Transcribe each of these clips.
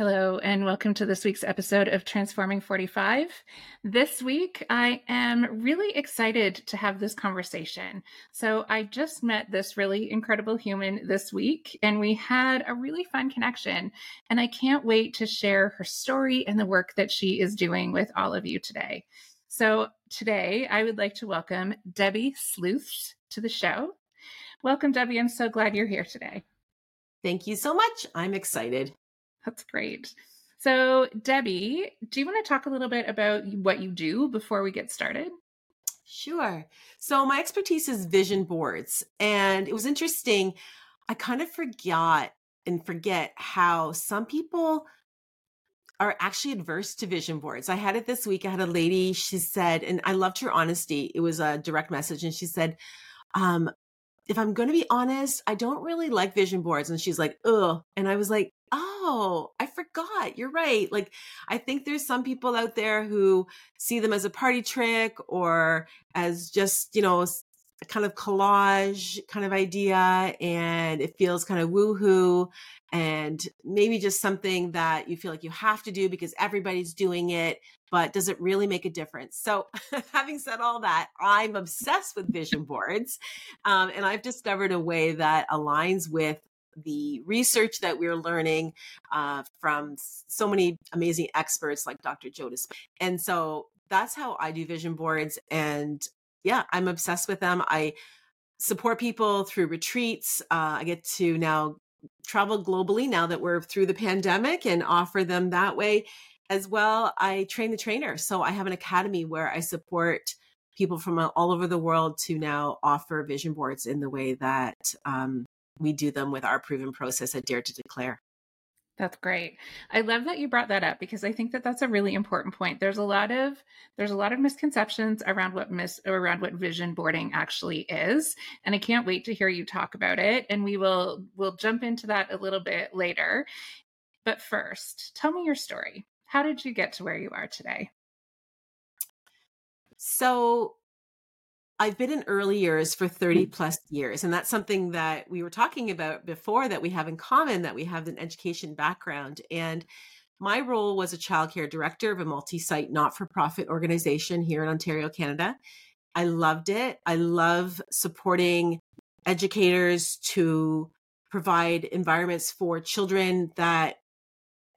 Hello, and welcome to this week's episode of Transforming 45. This week, I am really excited to have this conversation. So, I just met this really incredible human this week, and we had a really fun connection. And I can't wait to share her story and the work that she is doing with all of you today. So, today, I would like to welcome Debbie Sluys to the show. Welcome, Debbie. I'm so glad you're here today. Thank you so much. I'm excited. That's great. So, Debbie, do you want to talk a little bit about what you do before we get started? Sure. So, my expertise is vision boards. And it was interesting. I kind of forgot and forget how some people are actually adverse to vision boards. I had it this week. I had a lady, she said, and I loved her honesty. It was a direct message. And she said, um, if I'm going to be honest, I don't really like vision boards. And she's like, ugh. And I was like, oh, I forgot. You're right. Like, I think there's some people out there who see them as a party trick or as just, you know, a kind of collage kind of idea. And it feels kind of woohoo and maybe just something that you feel like you have to do because everybody's doing it. But does it really make a difference? So, having said all that, I'm obsessed with vision boards. Um, and I've discovered a way that aligns with the research that we're learning uh, from so many amazing experts like Dr. Jonas. And so that's how I do vision boards. And yeah, I'm obsessed with them. I support people through retreats. Uh, I get to now travel globally now that we're through the pandemic and offer them that way as well. I train the trainer. So I have an academy where I support people from all over the world to now offer vision boards in the way that um, we do them with our proven process at Dare to Declare. That's great. I love that you brought that up because I think that that's a really important point. There's a lot of there's a lot of misconceptions around what mis around what vision boarding actually is, and I can't wait to hear you talk about it. And we will we'll jump into that a little bit later. But first, tell me your story. How did you get to where you are today? So I've been in early years for 30 mm. plus years. And that's something that we were talking about before that we have in common that we have an education background. And my role was a childcare director of a multi site not for profit organization here in Ontario, Canada. I loved it. I love supporting educators to provide environments for children that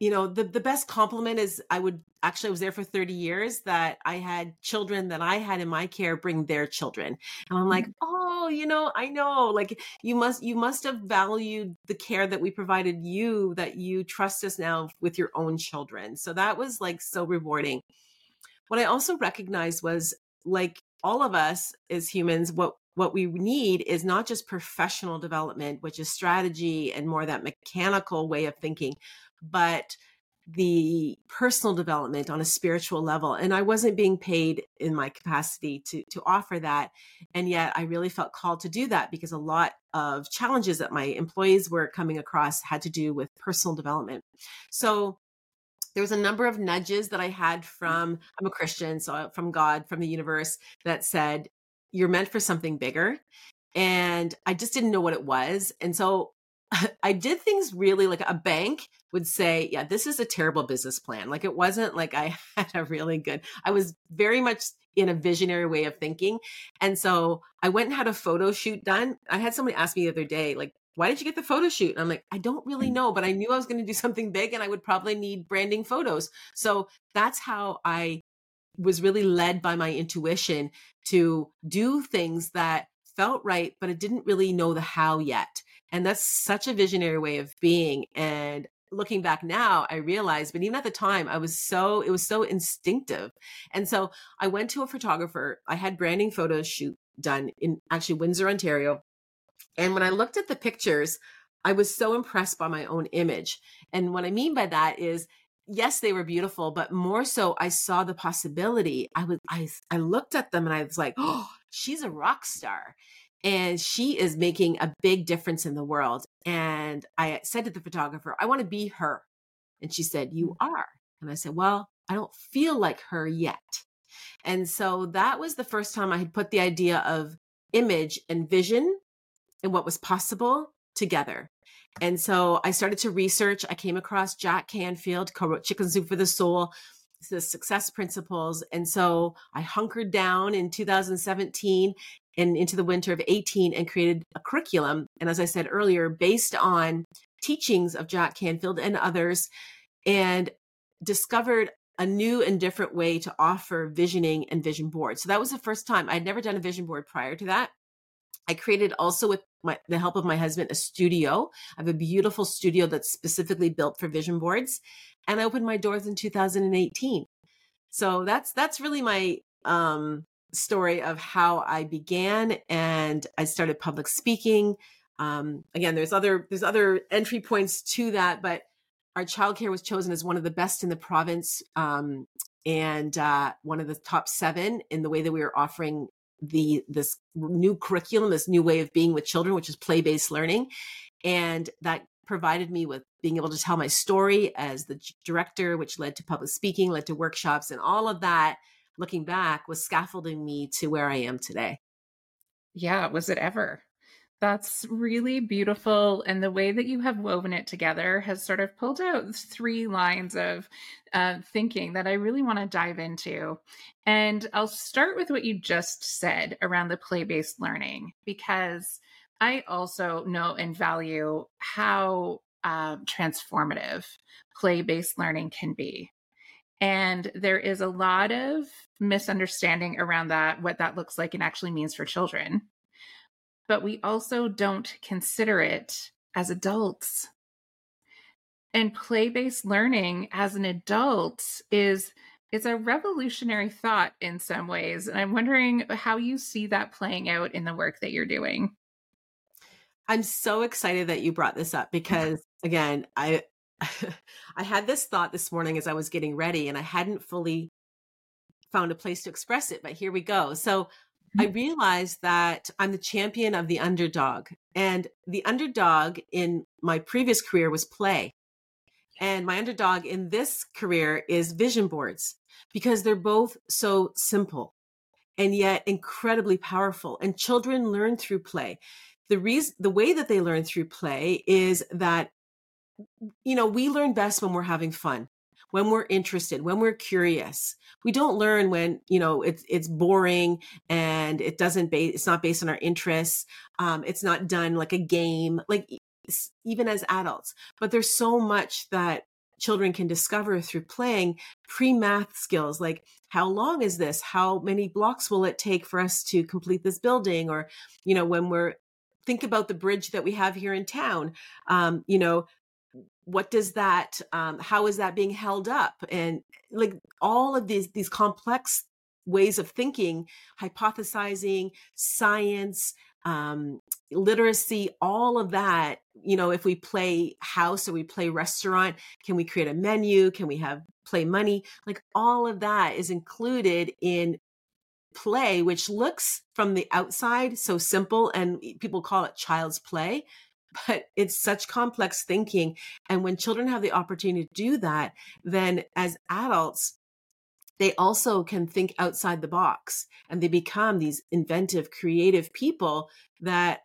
you know the the best compliment is i would actually i was there for 30 years that i had children that i had in my care bring their children. And i'm like mm. oh you know i know like you must you must have valued the care that we provided you that you trust us now with your own children. So that was like so rewarding. What i also recognized was like all of us as humans what what we need is not just professional development which is strategy and more that mechanical way of thinking but the personal development on a spiritual level and i wasn't being paid in my capacity to to offer that and yet i really felt called to do that because a lot of challenges that my employees were coming across had to do with personal development. So there was a number of nudges that i had mm. from i'm a christian so from god from the universe that said you're meant for something bigger and i just didn't know what it was and so I did things really like a bank would say, yeah, this is a terrible business plan. Like it wasn't like I had a really good, I was very much in a visionary way of thinking. And so I went and had a photo shoot done. I had somebody ask me the other day, like, why did you get the photo shoot? And I'm like, I don't really mm. know, but I knew I was going to do something big and I would probably need branding photos. So that's how I was really led by my intuition to do things that felt right, but I didn't really know the how yet. And that's such a visionary way of being. And looking back now, I realized, but even at the time, I was so, it was so instinctive. And so I went to a photographer. I had branding photos shoot done in actually Windsor, Ontario. And when I looked at the pictures, I was so impressed by my own image. And what I mean by that is, yes, they were beautiful, but more so, I saw the possibility. I was, I, I looked at them and I was like, oh, she's a rock star and she is making a big difference in the world. And I said to the photographer, I want to be her. And she said, You mm. are. And I said, Well, I don't feel like her yet. And so that was the first time I had put the idea of image and vision and what was possible together. And so I started to research. I came across Jack Canfield, co wrote Chicken Soup for the Soul, the success principles. And so I hunkered down in 2017 and into the winter of 18 and created a curriculum. And as I said earlier, based on teachings of Jack Canfield and others, and discovered a new and different way to offer visioning and vision boards. So that was the first time I'd never done a vision board prior to that. I created also with my, the help of my husband a studio. I have a beautiful studio that's specifically built for vision boards, and I opened my doors in 2018. So that's that's really my um, story of how I began and I started public speaking. Um, again, there's other there's other entry points to that, but our childcare was chosen as one of the best in the province um, and uh, one of the top seven in the way that we were offering the this new curriculum, this new way of being with children, which is play based learning, and that provided me with being able to tell my story as the director, which led to public speaking, led to workshops, and all of that looking back was scaffolding me to where I am today. Yeah, was it ever? That's really beautiful. And the way that you have woven it together has sort of pulled out three lines of uh, thinking that I really want to dive into. And I'll start with what you just said around the play based learning, because I also know and value how uh, transformative play based learning can be. And there is a lot of misunderstanding around that, what that looks like and actually means for children. But we also don't consider it as adults. And play based learning as an adult is is a revolutionary thought in some ways. And I'm wondering how you see that playing out in the work that you're doing. I'm so excited that you brought this up because again, I I had this thought this morning as I was getting ready, and I hadn't fully found a place to express it, but here we go. So I mm-hmm. realized that I'm the champion of the underdog. And the underdog in my previous career was play. And my underdog in this career is vision boards because they're both so simple and yet incredibly powerful. And children learn through play. The reason, the way that they learn through play is that you know, we learn best when we're having fun, when we're interested, when we're curious. We don't learn when, you know, it's it's boring and it doesn't base it's not based on our interests. Um, it's not done like a game, like even as adults. But there's so much that children can discover through playing pre-math skills like how long is this how many blocks will it take for us to complete this building or you know when we're think about the bridge that we have here in town um, you know what does that um, how is that being held up and like all of these these complex ways of thinking hypothesizing science um, literacy, all of that. You know, if we play house or we play restaurant, can we create a menu? Can we have play money? Like all of that is included in play, which looks from the outside so simple and people call it child's play, but it's such complex thinking. And when children have the opportunity to do that, then as adults, they also can think outside the box and they become these inventive, creative people that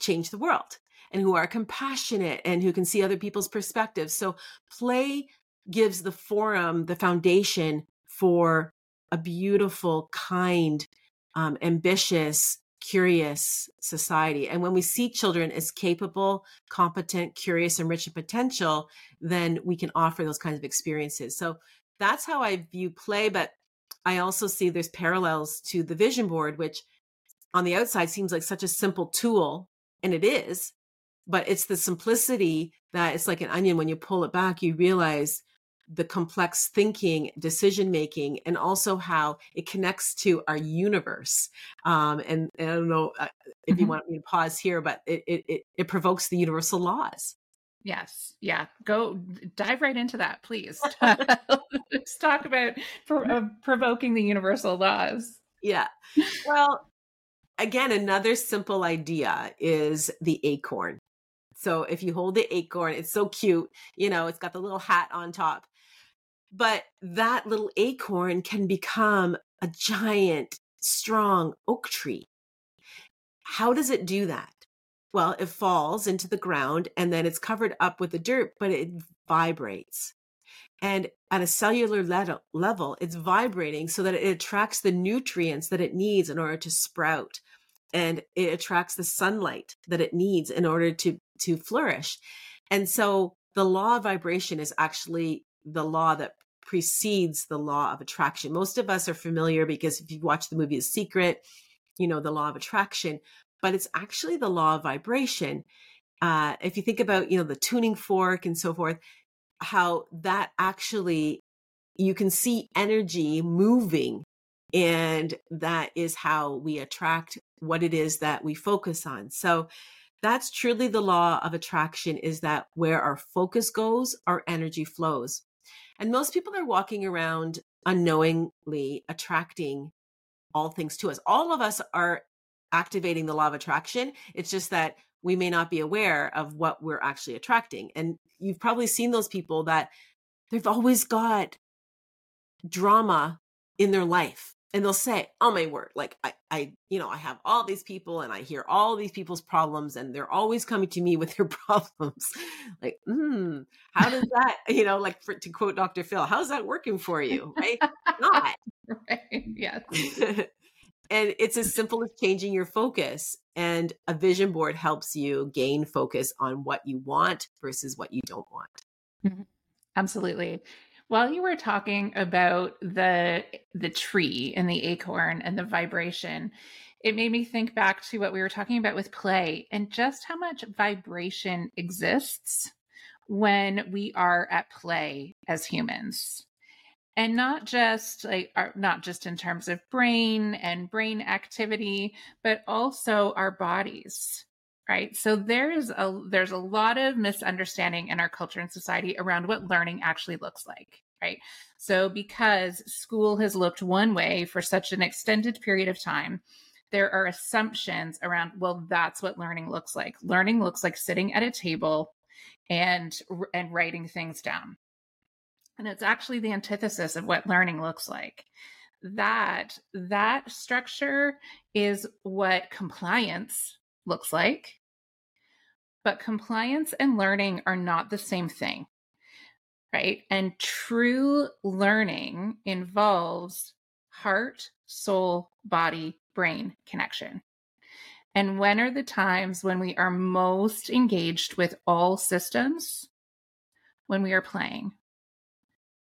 change the world and who are compassionate and who can see other people's perspectives. So play gives the forum, the foundation for a beautiful, kind, um, ambitious, curious society. And when we see children as capable, competent, curious, and rich in potential, then we can offer those kinds of experiences. So that's how I view play. But I also see there's parallels to the vision board, which on the outside seems like such a simple tool, and it is, but it's the simplicity that it's like an onion. When you pull it back, you realize the complex thinking, decision making, and also how it connects to our universe. Um, and, and, I don't know uh, if mm-hmm. you want me to pause here, but it, it, it, it provokes the universal laws. Yes. Yeah. Go dive right into that, please. Let's talk about uh, provoking the universal laws. Yeah. Well, again, another simple idea is the acorn. So if you hold the acorn, it's so cute. You know, it's got the little hat on top. But that little acorn can become a giant, strong oak tree. How does it do that? Well, it falls into the ground and then it's covered up with the dirt, but it vibrates. And at a cellular level, it's vibrating so that it attracts the nutrients that it needs in order to sprout. And it attracts the sunlight that it needs in order to, to flourish. And so the law of vibration is actually the law that precedes the law of attraction. Most of us are familiar because if you watch the movie The Secret, you know the law of attraction, but it's actually the law of vibration. Uh, if you think about, you know, the tuning fork and so forth, how that actually you can see energy moving and that is how we attract what it is that we focus on. So that's truly the law of attraction is that where our focus goes, our energy flows. And most people are walking around unknowingly attracting all things to us. All of us are activating the law of attraction. It's just that we may not be aware of what we're actually attracting. And you've probably seen those people that they've always got drama in their life and they'll say, "Oh my word! Like I, I, you know, I have all these people, and I hear all these people's problems, and they're always coming to me with their problems. like, hmm, how does that, you know, like for, to quote Dr. Phil, how's that working for you? Right? Not right. Yes. and it's as simple as changing your focus. And a vision board helps you gain focus on what you want versus what you don't want. Mm-hmm. Absolutely. While you were talking about the the tree and the acorn and the vibration, it made me think back to what we were talking about with play and just how much vibration exists when we are at play as humans. And not just like our, not just in terms of brain and brain activity, but also our bodies right? So there's a there's a lot of misunderstanding in our culture and society around what learning actually looks like right? So because school has looked one way for such an extended period of time there are assumptions around well that's what learning looks like. Learning looks like sitting at a table and and writing things down. And it's actually the antithesis of what learning looks like. That that structure is what compliance looks like. But compliance and learning are not the same thing, right? And true learning involves heart, soul, body, brain connection. And when are the times when we are most engaged with all systems? When we are playing,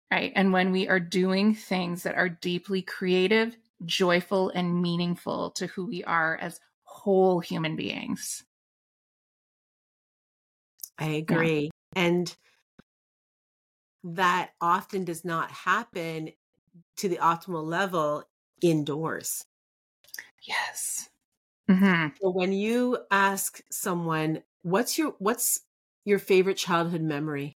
right? And when we are doing things that are deeply creative, joyful, and meaningful to who we are as whole human beings. I agree. Yeah. And that often does not happen to the optimal level indoors. Yes. Mm-hmm. So when you ask someone, what's your what's your favorite childhood memory?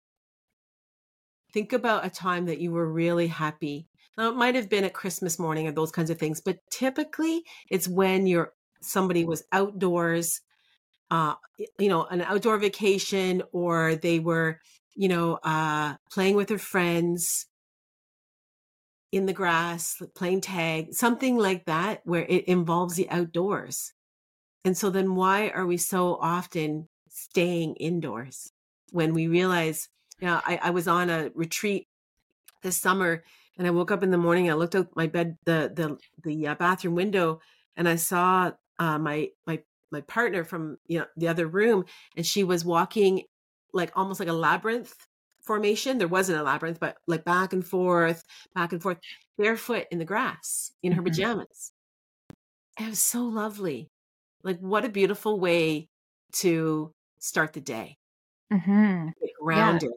Think about a time that you were really happy. Now it might have been a Christmas morning or those kinds of things, but typically it's when you're somebody was outdoors, uh, you know, an outdoor vacation, or they were, you know, uh, playing with their friends in the grass, playing tag, something like that, where it involves the outdoors. And so then why are we so often staying indoors when we realize, you know, I, I was on a retreat this summer and I woke up in the morning, I looked out my bed, the, the, the uh, bathroom window and I saw uh, my, my, my partner from, you know, the other room and she was walking like almost like a labyrinth formation. There wasn't a labyrinth, but like back and forth, back and forth, barefoot in the grass in her mm-hmm. pajamas. It was so lovely. Like, what a beautiful way to start the day. Mm-hmm. Grounded.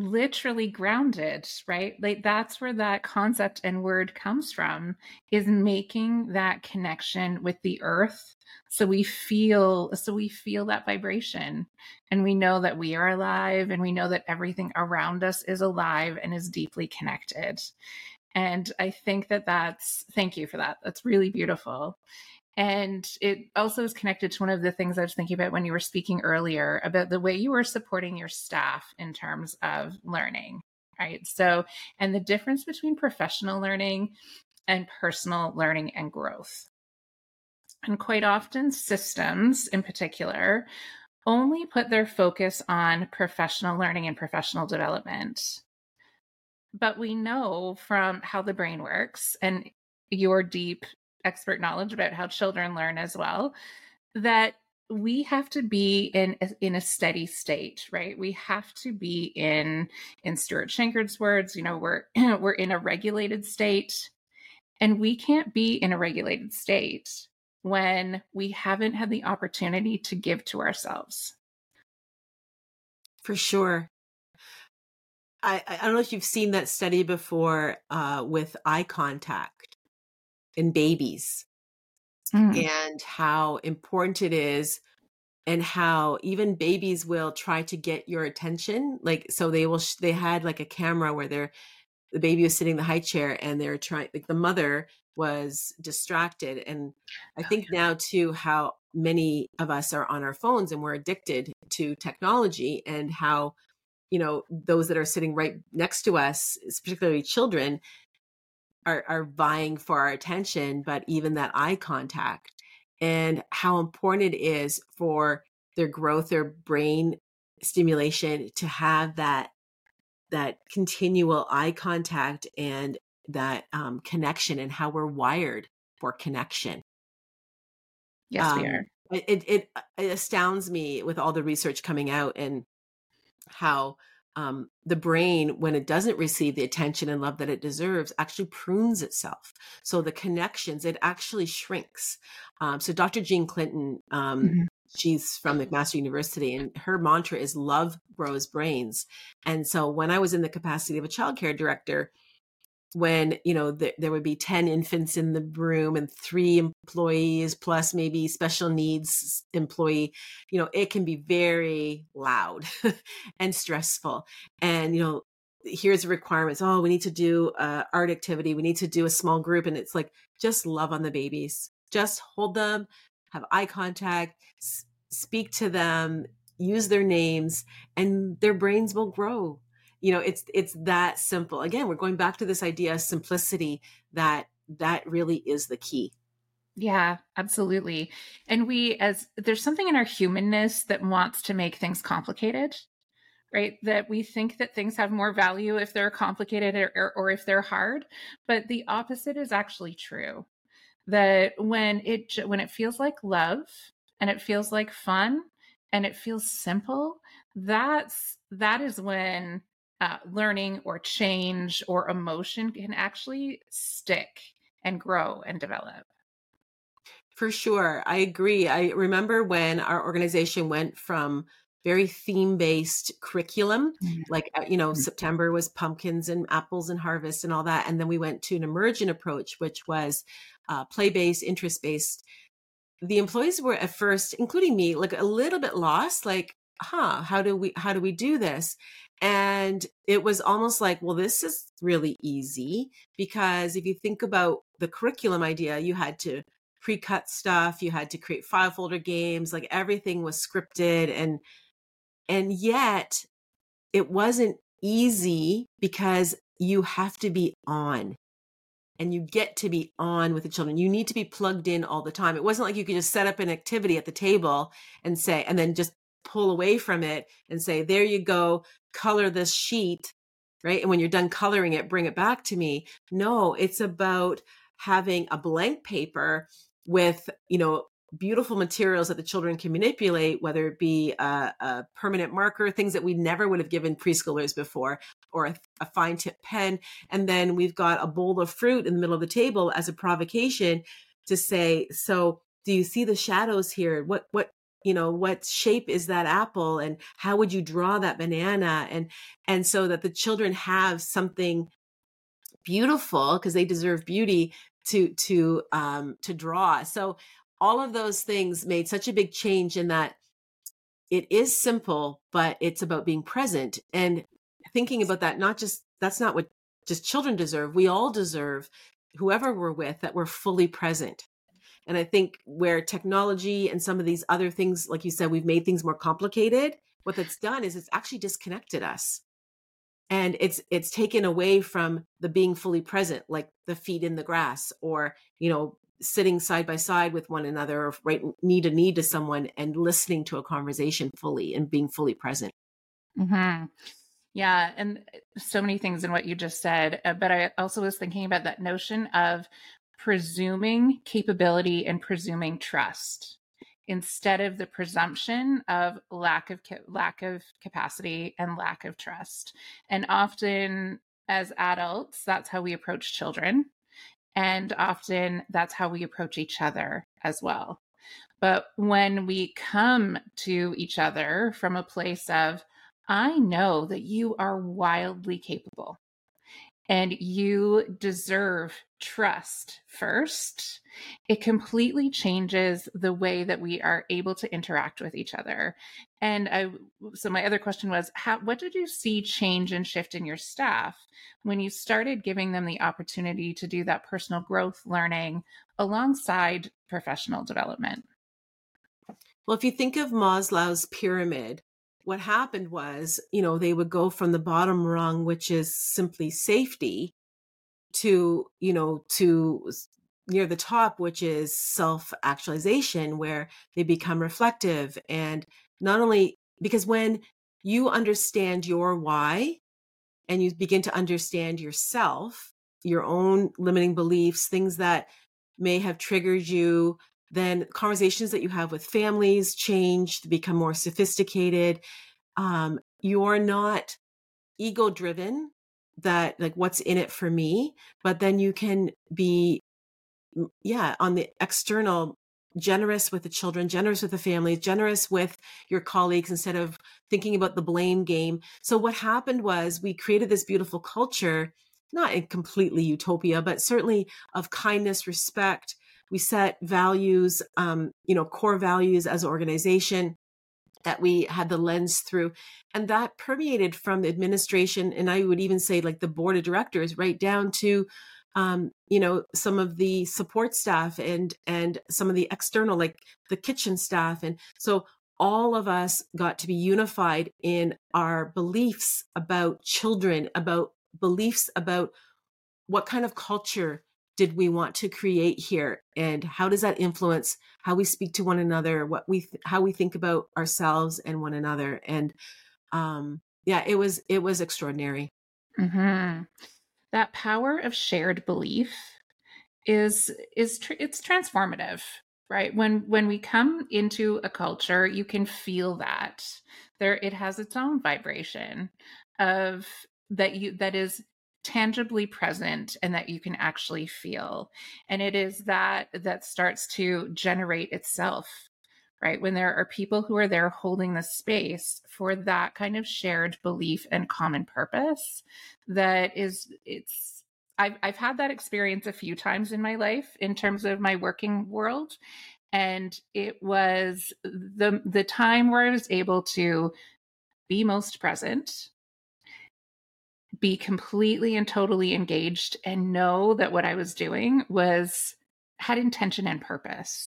Literally grounded, right? Like that's where that concept and word comes from is making that connection with the earth. So we feel, so we feel that vibration and we know that we are alive and we know that everything around us is alive and is deeply connected. And I think that that's, thank you for that. That's really beautiful. And it also is connected to one of the things I was thinking about when you were speaking earlier about the way you were supporting your staff in terms of learning, right? So, and the difference between professional learning and personal learning and growth. And quite often, systems in particular only put their focus on professional learning and professional development. But we know from how the brain works and your deep expert knowledge about how children learn as well that we have to be in in a steady state right? We have to be in in Stuart Shanker's words you know we're we're in a regulated state and we can't be in a regulated state when we haven't had the opportunity to give to ourselves. For sure. I, I don't know if you've seen that study before uh, with eye contact in babies mm. and how important it is and how even babies will try to get your attention like so they will sh- they had like a camera where they're the baby was sitting in the high chair and they're trying like the mother was distracted and i think now too how many of us are on our phones and we're addicted to technology and how you know those that are sitting right next to us particularly children are, are vying for our attention, but even that eye contact and how important it is for their growth, their brain stimulation to have that that continual eye contact and that um, connection and how we're wired for connection. Yes, um, we are. It, it it astounds me with all the research coming out and how um, the brain, when it doesn't receive the attention and love that it deserves, actually prunes itself. So the connections, it actually shrinks. Um, so Dr. Jean Clinton, um, mm-hmm. she's from McMaster University, and her mantra is love grows brains. And so when I was in the capacity of a childcare director, when you know th- there would be 10 infants in the room and three employees plus maybe special needs employee you know it can be very loud and stressful. And you know here's the requirements oh we need to do a art activity we need to do a small group and it's like just love on the babies. Just hold them have eye contact s- speak to them use their names and their brains will grow you know it's it's that simple. Again we're going back to this idea of simplicity that that really is the key. Yeah absolutely. And we as there's something in our humanness that wants to make things complicated right? That we think that things have more value if they're complicated or, or, if they're hard but the opposite is actually true. That when it when it feels like love and it feels like fun and it feels simple that's that is when uh, learning or change or emotion can actually stick and grow and develop. For sure. I agree. I remember when our organization went from very theme based curriculum, mm-hmm. like, uh, you know, mm-hmm. September was pumpkins and apples and harvest and all that. And then we went to an emergent approach, which was uh, play based, interest based. the employees were at first, including me, like a little bit lost, like, huh, how do we how do we do this? And it was almost like, well, this is really easy because if you think about the curriculum idea, you had to pre-cut stuff, you had to create file folder games, like everything was scripted and and yet it wasn't easy because you have to be on and you get to be on with the children. You need to be plugged in all the time. It wasn't like you could just set up an activity at the table and say, and then just pull away from it and say, there you go, color this sheet, right? And when you're done coloring it, bring it back to me. No, it's about having a blank paper with, you know, beautiful materials that the children can manipulate, whether it be a, a, permanent marker, things that we never would have given preschoolers before, or a, a fine tip pen. And then we've got a bowl of fruit in the middle of the table as a provocation to say, so do you see the shadows here? What, what, you know, what shape is that apple and how would you draw that banana? And, and so that the children have something beautiful because they deserve beauty to to um to draw so all of those things made such a big change in that it is simple, but it's about being present and thinking about that. Not just that's not what just children deserve. We all deserve, whoever we're with, that we're fully present. And I think where technology and some of these other things, like you said, we've made things more complicated. What that's done is it's actually disconnected us and it's it's taken away from the being fully present like the feet in the grass or you know sitting side by side with one another or right knee to knee to someone and listening to a conversation fully and being fully present mm-hmm. yeah and uh, so many things in what you just said uh, but i also was thinking about that notion of presuming capability and presuming trust instead of the presumption of lack of lack of capacity and lack of trust and often as adults that's how we approach children and often that's how we approach each other as well. But when we come to each other from a place of, I know that you are wildly capable and you deserve trust first, it completely changes the way that we are able to interact with each other. And I, so my other question was, how, what did you see change and shift in your staff when you started giving them the opportunity to do that personal growth learning alongside professional development? Well, if you think of Maslow's pyramid, what happened was, you know, they would go from the bottom rung, which is simply safety, to, you know, to near the top, which is self actualization, where they become reflective. And not only because when you understand your why and you begin to understand yourself, your own limiting beliefs, things that may have triggered you then conversations that you have with families change to become more sophisticated. Um, you're not ego driven that like what's in it for me, but then you can be, yeah, on the external generous with the children, generous with the family, generous with your colleagues instead of thinking about the blame game. So what happened was we created this beautiful culture, not in completely utopia, but certainly of kindness, respect, we set values, um, you know, core values as an organization that we had the lens through. And that permeated from the administration. And I would even say like the board of directors right down to, um, you know, some of the support staff and, and some of the external, like the kitchen staff. And so all of us got to be unified in our beliefs about children, about beliefs about what kind of culture did we want to create here? And how does that influence how we speak to one another what we th- how we think about ourselves and one another? And um yeah it was it was extraordinary. Mm-hmm. that power of shared belief is is tr- it's transformative right? When when we come into a culture you can feel that there it has its own vibration of that you that is tangibly present and that you can actually feel. And it is that that starts to generate itself right? When there are people who are there holding the space for that kind of shared belief and common purpose that is it's I've, I've had that experience a few times in my life in terms of my working world. And it was the the time where I was able to be most present, be completely and totally engaged and know that what I was doing was had intention and purpose.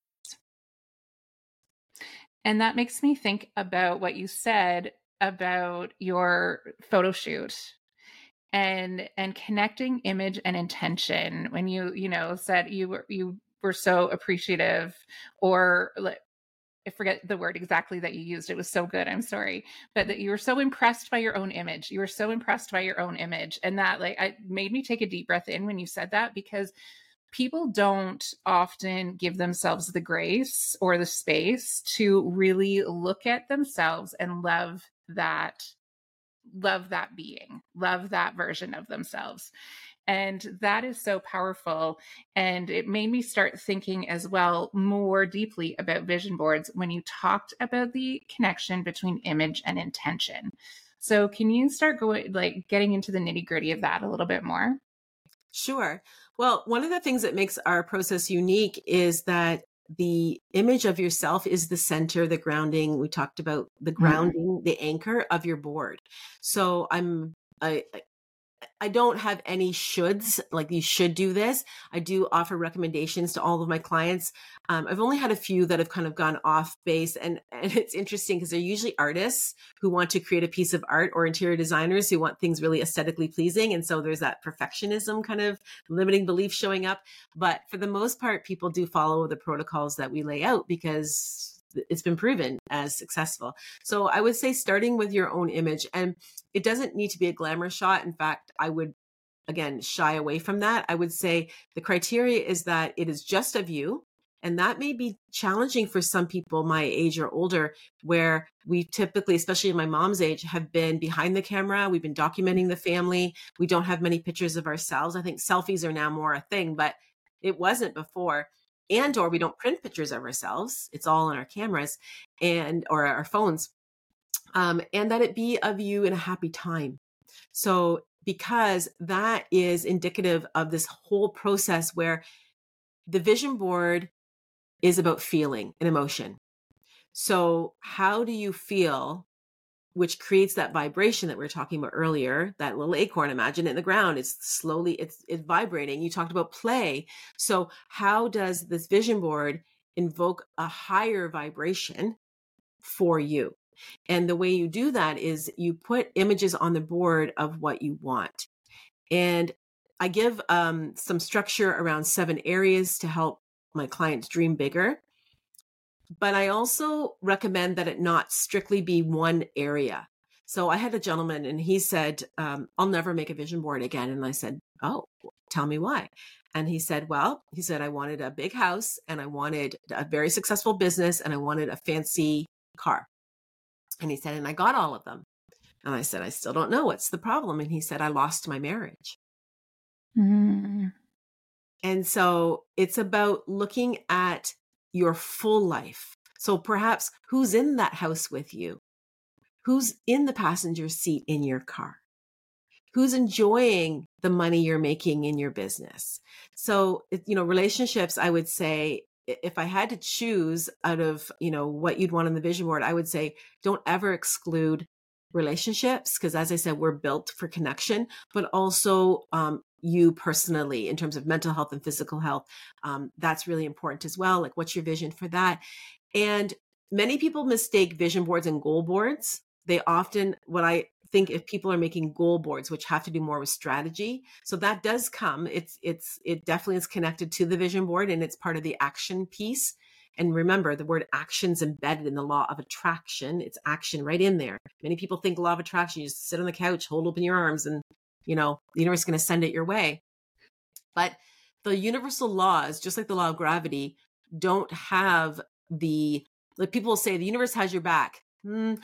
And that makes me think about what you said about your photo shoot and and connecting image and intention when you you know said you were you were so appreciative or I forget the word exactly that you used. It was so good. I'm sorry, but that you were so impressed by your own image. You were so impressed by your own image, and that like I made me take a deep breath in when you said that because people don't often give themselves the grace or the space to really look at themselves and love that love that being love that version of themselves. And that is so powerful. And it made me start thinking as well more deeply about vision boards when you talked about the connection between image and intention. So can you start going like getting into the nitty gritty of that a little bit more? Sure. Well, one of the things that makes our process unique is that the image of yourself is the center, the grounding. We talked about the mm-hmm. grounding, mm-hmm. the anchor of your board. So I'm I, I don't have any shoulds, like you should do this. I do offer recommendations to all of my clients. Um, I've only had a few that have kind of gone off base, and, and it's interesting because they're usually artists who want to create a piece of art or interior designers who want things really aesthetically pleasing. And so there's that perfectionism kind of limiting belief showing up. But for the most part, people do follow the protocols that we lay out because it's been proven as successful. So I would say starting with your own image and it doesn't need to be a glamour shot. In fact, I would again shy away from that. I would say the criteria is that it is just of you. And that may be challenging for some people my age or older, where we typically, especially in my mom's age, have been behind the camera. We've been documenting the family. We don't have many pictures of ourselves. I think selfies are now more a thing, but it wasn't before and or we don't print pictures of ourselves it's all on our cameras and or our phones um, and that it be of you in a happy time. So because that is indicative of this whole process where the vision board is about feeling and emotion. So how do you feel which creates that vibration that we were talking about earlier that little acorn imagine it in the ground it's slowly it's it's vibrating. You talked about play. So how does this vision board invoke a higher vibration for you? And the way you do that is you put images on the board of what you want. And i give um, some structure around seven areas to help my clients dream bigger but I also recommend that it not strictly be one area. So I had a gentleman and he said, um, I'll never make a vision board again. And I said, Oh, tell me why. And he said, Well, he said, I wanted a big house and I wanted a very successful business and I wanted a fancy car. And he said, And I got all of them. And I said, I still don't know what's the problem. And he said, I lost my marriage. Mm. And so it's about looking at your full life. So perhaps who's in that house with you? Who's in the passenger seat in your car? Who's enjoying the money you're making in your business? So, you know, relationships, I would say, if I had to choose out of, you know, what you'd want on the vision board, I would say don't ever exclude relationships because as i said we're built for connection but also um, you personally in terms of mental health and physical health um, that's really important as well like what's your vision for that and many people mistake vision boards and goal boards they often what i think if people are making goal boards which have to do more with strategy so that does come it's it's it definitely is connected to the vision board and it's part of the action piece and remember, the word action's embedded in the law of attraction. It's action right in there. Many people think law of attraction, you just sit on the couch, hold open your arms, and you know, the universe is going to send it your way. But the universal laws, just like the law of gravity, don't have the like people say the universe has your back. Hmm,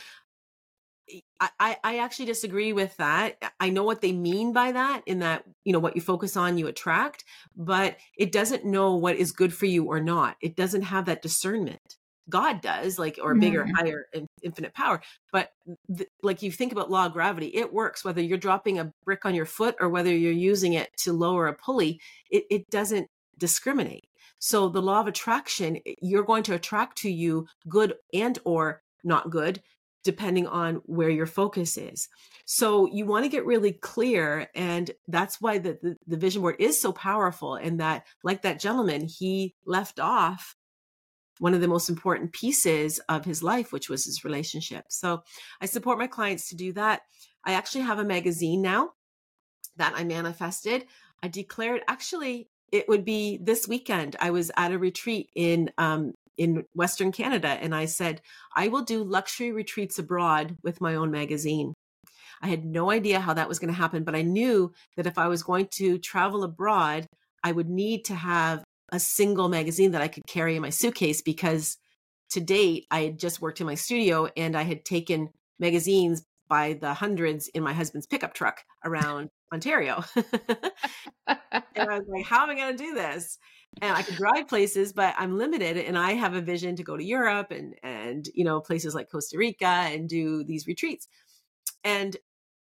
I, I actually disagree with that. I know what they mean by that, in that, you know, what you focus on, you attract, but it doesn't know what is good for you or not. It doesn't have that discernment. God does, like, or bigger, mm-hmm. higher, and infinite power. But th- like you think about law of gravity, it works whether you're dropping a brick on your foot or whether you're using it to lower a pulley. It, it doesn't discriminate. So the law of attraction, you're going to attract to you good and or not good depending on where your focus is. So you want to get really clear. And that's why the, the, the, vision board is so powerful. And that, like that gentleman, he left off one of the most important pieces of his life, which was his relationship. So I support my clients to do that. I actually have a magazine now that I manifested. I declared actually it would be this weekend. I was at a retreat in um, in Western Canada. And I said, I will do luxury retreats abroad with my own magazine. I had no idea how that was going to happen, but I knew that if I was going to travel abroad, I would need to have a single magazine that I could carry in my suitcase because to date, I had just worked in my studio and I had taken magazines by the hundreds in my husband's pickup truck around Ontario. and I was like, how am I going to do this? and I could drive places, but I'm limited. And I have a vision to go to Europe and and you know places like Costa Rica and do these retreats. And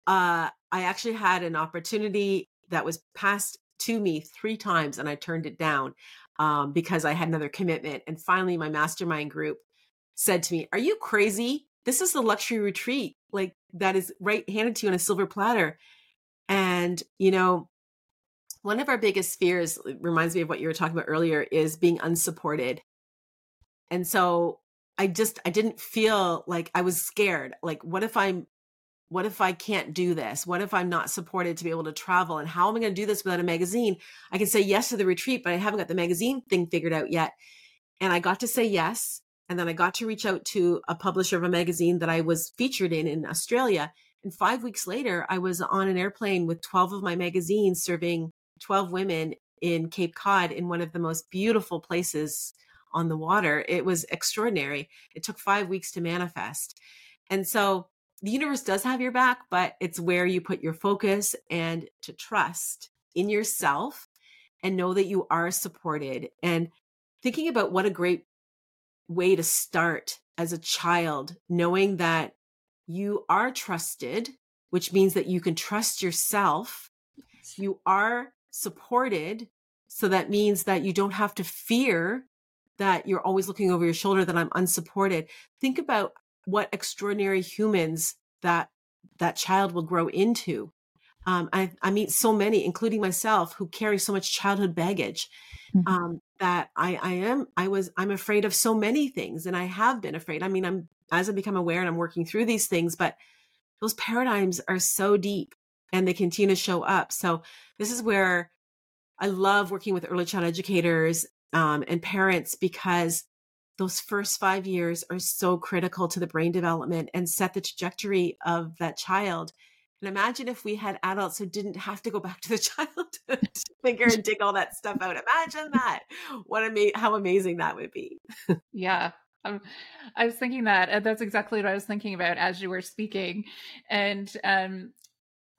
uh, I actually had an opportunity that was passed to me three times, and I turned it down um, because I had another commitment. And finally, my mastermind group said to me, "Are you crazy? This is the luxury retreat, like that is right handed to you on a silver platter." And you know, one of our biggest fears reminds me of what you were talking about earlier is being unsupported. And so I just I didn't feel like I was scared. Like what if I'm what if I can't do this? What if I'm not supported to be able to travel? And how am I going to do this without a magazine? I can say yes to the retreat, but I haven't got the magazine thing figured out yet. And I got to say yes. And then I got to reach out to a publisher of a magazine that I was featured in in Australia. And five weeks later, I was on an airplane with 12 of my magazines serving 12 women in Cape Cod in one of the most beautiful places on the water. It was extraordinary. It took five weeks to manifest. And so the universe does have your back, but it's where you put your focus and to trust in yourself and know that you are supported. And thinking about what a great way to start as a child, knowing that you are trusted, which means that you can trust yourself. You are supported. So that means that you don't have to fear that you're always looking over your shoulder, that I'm unsupported. Think about what extraordinary humans that that child will grow into. Um, I, I, meet so many, including myself, who carry so much childhood baggage mm-hmm. um, that I, I am, I was, I'm afraid of so many things, and I have been afraid. I mean, I'm as I become aware and I'm working through these things, but those paradigms are so deep and they continue to show up. So this is where I love working with early child educators um, and parents because those first five years are so critical to the brain development and set the trajectory of that child. And imagine if we had adults who didn't have to go back to the childhood to figure and dig all that stuff out. Imagine that. What ama- how amazing that would be. yeah. Um, I was thinking that that's exactly what I was thinking about as you were speaking. And um,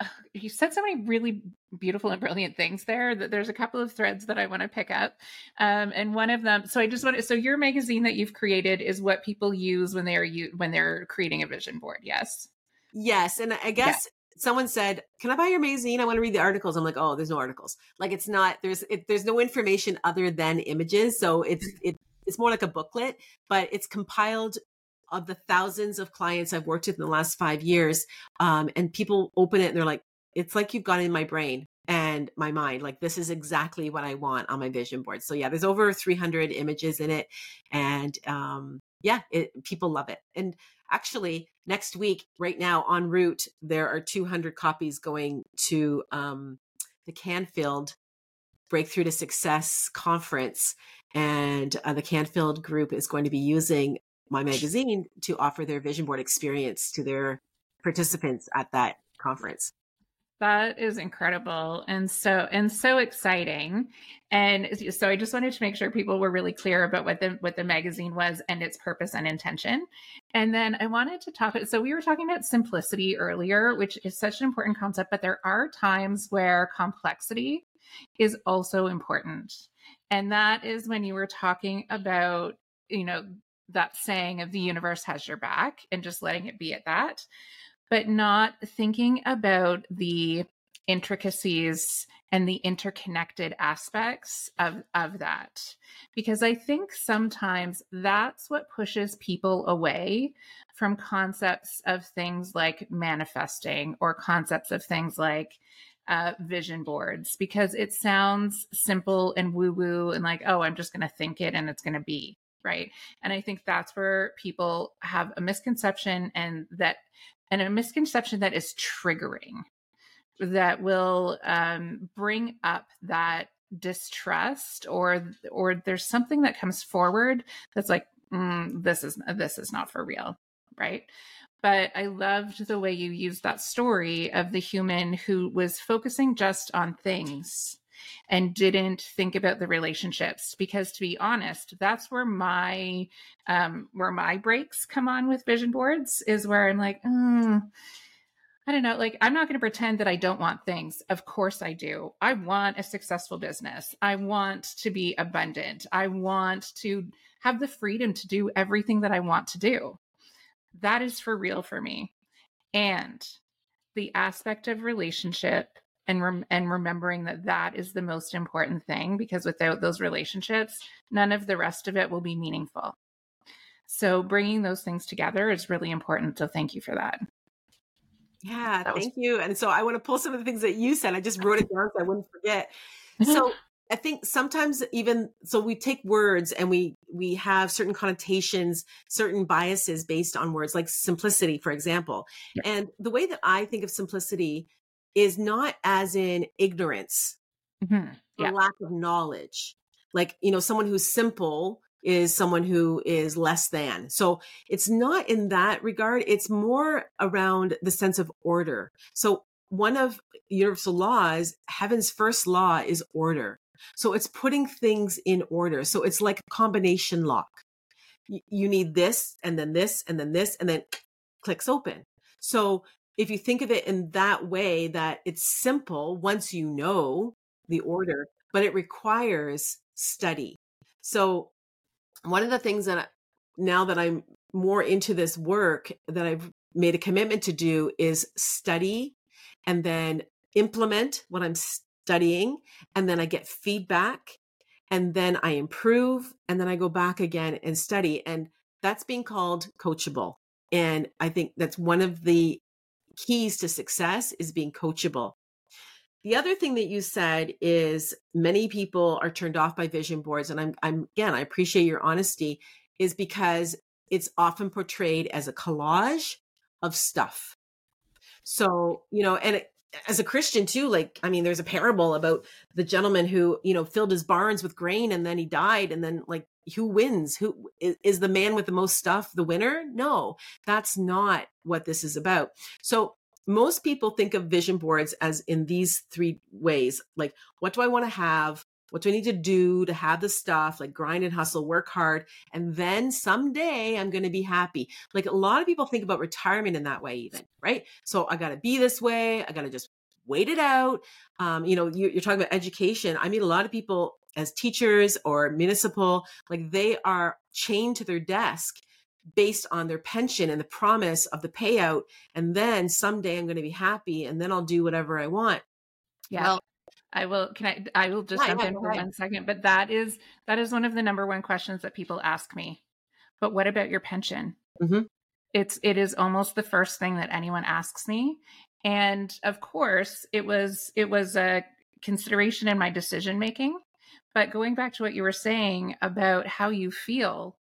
you said so many really beautiful and brilliant things there that there's a couple of threads that I want to pick up. Um, and one of them, so I just want to, so your magazine that you've created is what people use when they're you when they're creating a vision board. Yes. Yes. And I guess yeah. someone said, can I buy your magazine? I want to read the articles. I'm like, oh, there's no articles. Like it's not, there's, it, there's no information other than images. So it's, it, it's more like a booklet, but it's compiled of the thousands of clients I've worked with in the last five years, um, and people open it and they're like, it's like you've gone in my brain and my mind. Like, this is exactly what I want on my vision board. So, yeah, there's over 300 images in it. And um, yeah, it, people love it. And actually, next week, right now, en route, there are 200 copies going to um, the Canfield Breakthrough to Success conference. And uh, the Canfield group is going to be using my magazine to offer their vision board experience to their participants at that conference. That is incredible and so and so exciting. And so I just wanted to make sure people were really clear about what the what the magazine was and its purpose and intention. And then I wanted to talk so we were talking about simplicity earlier, which is such an important concept, but there are times where complexity is also important. And that is when you were talking about, you know, that saying of the universe has your back and just letting it be at that but not thinking about the intricacies and the interconnected aspects of, of that. Because I think sometimes that's what pushes people away from concepts of things like manifesting or concepts of things like uh, vision boards, because it sounds simple and woo woo and like, oh, I'm just going to think it and it's going to be. Right. And I think that's where people have a misconception and that and a misconception that is triggering that will um, bring up that distrust or or there's something that comes forward that's like mm, this is this is not for real right but i loved the way you used that story of the human who was focusing just on things and didn't think about the relationships because to be honest that's where my um where my breaks come on with vision boards is where i'm like mm, I don't know. Like, I'm not going to pretend that I don't want things. Of course, I do. I want a successful business. I want to be abundant. I want to have the freedom to do everything that I want to do. That is for real for me. And the aspect of relationship and rem- and remembering that that is the most important thing because without those relationships none of the rest of it will be meaningful so bringing those things together is really important so thank you for that yeah that thank was- you and so i want to pull some of the things that you said i just wrote it down so i wouldn't forget so I think sometimes even so we take words and we we have certain connotations, certain biases based on words like simplicity, for example. Yeah. And the way that I think of simplicity is not as in ignorance mm-hmm. yeah. lack of knowledge. Like, you know, someone who's simple is someone who is less than. So it's not in that regard. It's more around the sense of order. So one of universal laws, heaven's first law is order. So it's putting things in order. So it's like a combination lock. You need this and then this and then this and then clicks open. So if you think of it in that way that it's simple once you know the order but it requires study. So one of the things that I, now that i'm more into this work that i've made a commitment to do is study and then implement what i'm studying and then i get feedback and then i improve and then i go back again and study and that's being called coachable. And i think that's one of the keys to success is being coachable. The other thing that you said is many people are turned off by vision boards. And I'm, I'm again, I appreciate your honesty, is because it's often portrayed as a collage of stuff. So, you know, and it, as a Christian too, like, I mean, there's a parable about the gentleman who, you know, filled his barns with grain and then he died. And then, like, who wins? Who is, the man with the most stuff the winner? No, that's not what this is about. So, most people think of vision boards as in these three ways like, what do I want to have? What do I need to do to have the stuff like grind and hustle, work hard, and then someday I'm going to be happy? Like a lot of people think about retirement in that way, even, right? So I got to be this way. I got to just wait it out. Um, you know, you, you're talking about education. I meet a lot of people as teachers or municipal, like they are chained to their desk based on their pension and the promise of the payout. And then someday I'm going to be happy and then I'll do whatever I want. Yeah. Well, I will can I I will just jump in for one second. But that is that is one of the number one questions that people ask me. But what about your pension? Mm-hmm. It's it is almost the first thing that anyone asks me. And of course, it was it was a consideration in my decision making. But going back to what you were saying about how you feel,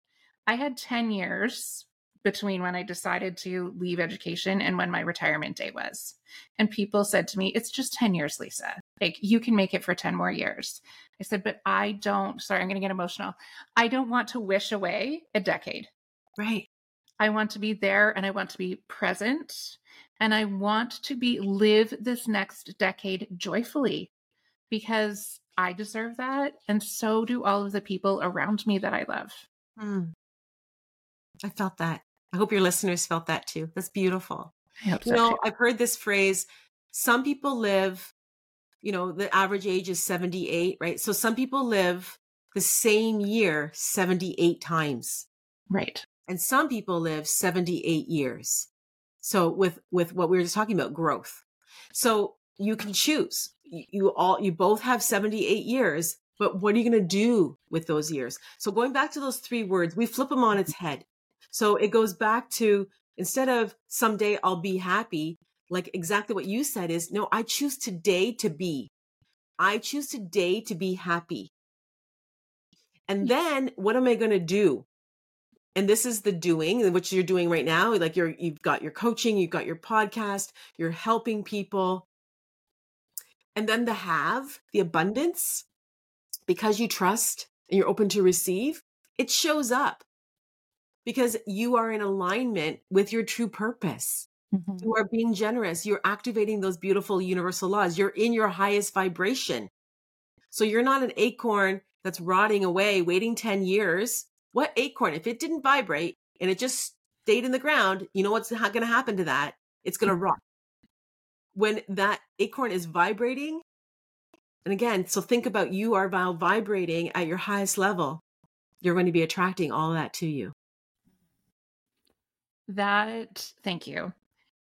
I had 10 years between when I decided to leave education and when my retirement day was. And people said to me, It's just 10 years, Lisa. Like, you can make it for 10 more years. I said, But I don't, sorry, I'm going to get emotional. I don't want to wish away a decade. Right. I want to be there and I want to be present And I want to be live this next decade joyfully because I deserve that. And so do all of the people around me that I love. Mm. I felt that. I hope your listeners felt that too. That's beautiful. you so know, too. I've heard this phrase some people live, you know, the average age is 78, right? So some people live the same year 78 times. Right. And some people live 78 years. So with with what we were just talking about growth. So you can choose. You, all you both have 78 years, but what are you going to do with those years? So going back to those three words, we flip them on its head. So it goes back to instead of someday I'll be happy, like exactly what you said is no, I choose today to be. I choose today to be happy. And then what am I going to do? And this is the doing, which you're doing right now. Like you're, you've got your coaching, you've got your podcast, you're helping people. And then the have, the abundance, because you trust and you're open to receive, it shows up because you are in alignment with your true purpose. Mm-hmm. You are being generous. You're activating those beautiful universal laws. You're in your highest vibration. So you're not an acorn that's rotting away, waiting 10 years. What acorn? If it didn't vibrate and it just stayed in the ground, you know what's not going to happen to that? It's going to rot. When that acorn is vibrating, and again, so think about you are vibrating at your highest level. You're going to be attracting all that to you. That, thank you.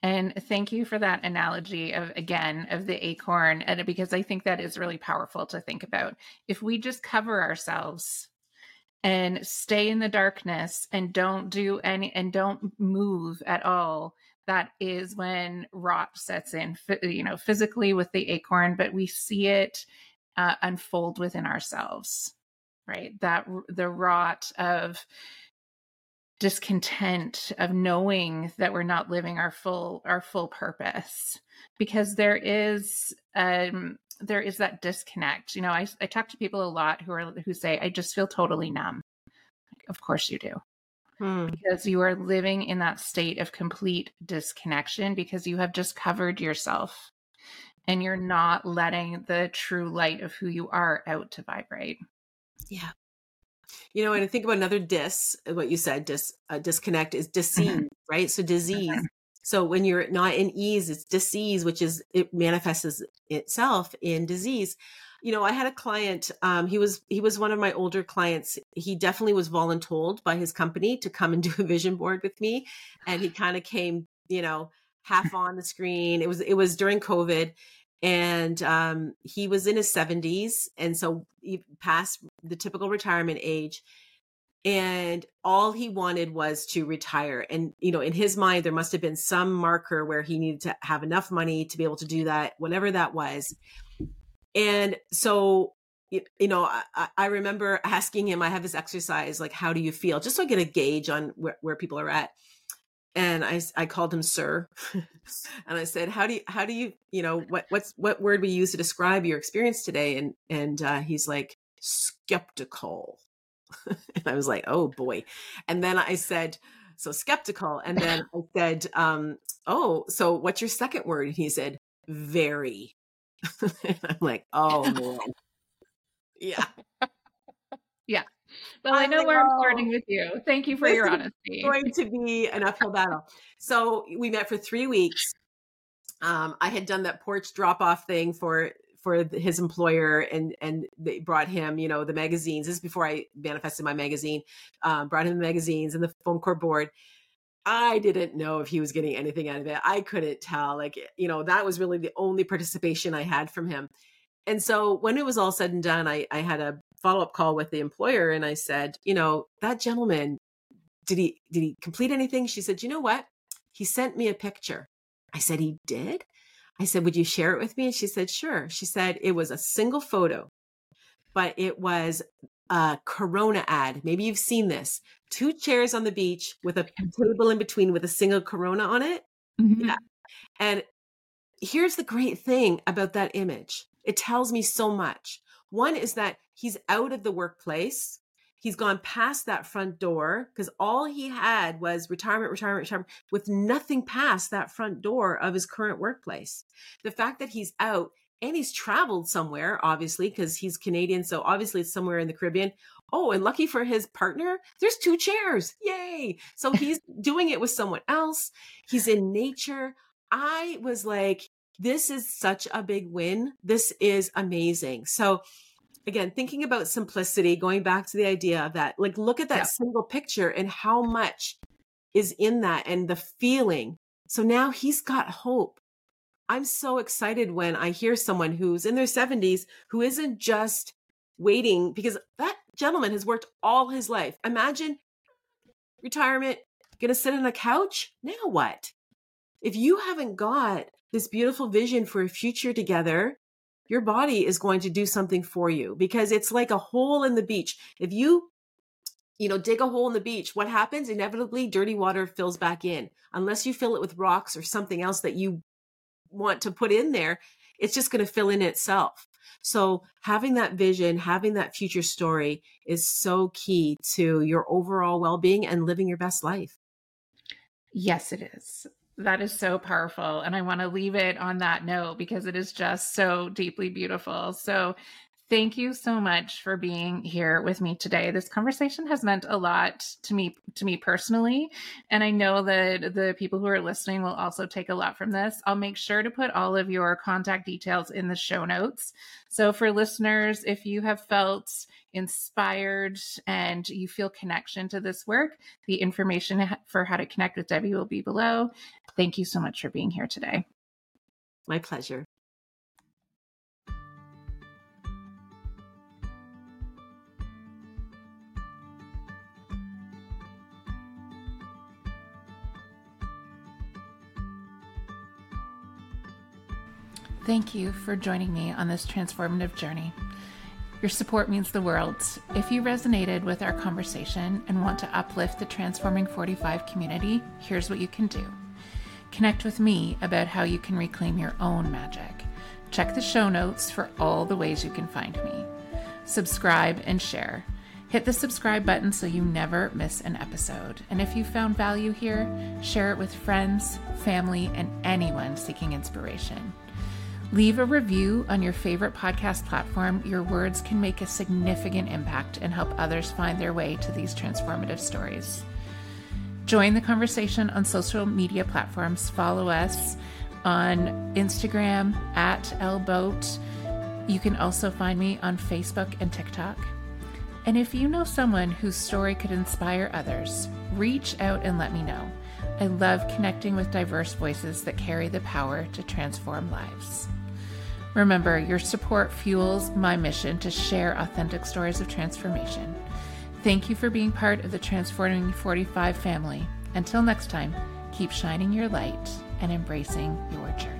And thank you for that analogy of again of the acorn and uh, because I think that is really powerful to think about. If we just cover ourselves and stay in the darkness and don't do any and don't move at all, that is when rot sets in, you know, physically with the acorn, but we see it uh, unfold within ourselves, right? That the rot of discontent of knowing that we're not living our full our full purpose. Because there is um there is that disconnect. You know i, I talk to people a lot who are who say i just feel totally numb. Of course you do hmm. because you are living in that state of complete disconnection because you have just covered yourself and you're not letting the true light of who you are out to vibrate yeah you know, and I think about another dis, what you said, dis, uh, disconnect is disease, mm-hmm. right? So disease. Mm-hmm. So when you're not in ease, it's disease, which is it manifests itself in disease. You know, I had a client. Um, he was he was one of my older clients. He definitely was voluntold by his company to come and do a vision board with me, and he kind of came, you know, half on the screen. It was it was during COVID, and um, he was in his 70s and so he passed the typical retirement age and all he wanted was to retire and you know in his mind there must have been some marker where he needed to have enough money to be able to do that whatever that was. And so you know I, I remember asking him i have this exercise like how do you feel? just so i get a gauge on where, where people are at. And I, I called him sir. And i said how do you how do you you know what what's what word we use to describe your experience today? And and uh, he's like skeptical and i was like oh boy and then i said so skeptical and then i said um oh so what's your second word and he said very i'm like oh man yeah yeah well, i know where I'm starting with you. Thank you for your honesty. It's going to be an uphill battle. So we met for three weeks. Um, I had done that porch drop off thing for for his employer, and and they brought him, you know, the magazines. This is before I manifested my magazine. Um, brought him the magazines and the foam core board. I didn't know if he was getting anything out of it. I couldn't tell. Like, you know, that was really the only participation I had from him. And so when it was all said and done, I, I had a follow up call with the employer and I said, you know, that gentleman, did he did he complete anything? She said, you know what? He sent me a picture. I said, he did? I said, would you share it with me? And she said, sure. She said it was a single photo, but it was a Corona ad. Maybe you've seen this. Two chairs on the beach with a table in between with a single Corona on it. Mm-hmm. Yeah. And here's the great thing about that image. It tells me so much. One is that he's out of the workplace He's gone past that front door because all he had was retirement, retirement, retirement, with nothing past that front door of his current workplace. The fact that he's out and he's traveled somewhere, obviously, because he's Canadian. So obviously it's somewhere in the Caribbean. Oh, and lucky for his partner, there's two chairs. Yay. So he's doing it with someone else. He's in nature. I was like, this is such a big win. This is amazing. So again, thinking about simplicity, going back to the idea of that, like look at that yeah. single picture and how much is in that and the feeling. So now he's got hope. I'm so excited when I hear someone who's in their 70s who isn't just waiting because that gentleman has worked all his life. Imagine retirement, gonna sit on a couch. Now what? If you haven't got this beautiful vision for a future together, your body is going to do something for you because it's like a hole in the beach. If you you know, dig a hole in the beach, what happens? Inevitably, dirty water fills back in. Unless you fill it with rocks or something else that you want to put in there, it's just going to fill in itself. So, having that vision, having that future story is so key to your overall well being and living your best life. Yes, it is. That is so powerful. And I want to leave it on that note because it is just so deeply beautiful. So Thank you so much for being here with me today. This conversation has meant a lot to me to me personally, and I know that the people who are listening will also take a lot from this. I'll make sure to put all of your contact details in the show notes. So for listeners, if you have felt inspired and you feel connection to this work, the information for how to connect with Debbie will be below. Thank you so much for being here today. My pleasure. Thank you for joining me on this transformative journey. Your support means the world. If you resonated with our conversation and want to uplift the Transforming 45 community, here's what you can do. Connect with me about how you can reclaim your own magic. Check the show notes for all the ways you can find me. Subscribe and share. Hit the subscribe button so you never miss an episode. And if you found value here, share it with friends, family, and anyone seeking inspiration. Leave a review on your favorite podcast platform. Your words can make a significant impact and help others find their way to these transformative stories. Join the conversation on social media platforms. Follow us on Instagram at lboat. You can also find me on Facebook and TikTok. And if you know someone whose story could inspire others, reach out and let me know. I love connecting with diverse voices that carry the power to transform lives. Remember, your support fuels my mission to share authentic stories of transformation. Thank you for being part of the Transforming 45 family. Until next time, keep shining your light and embracing your journey.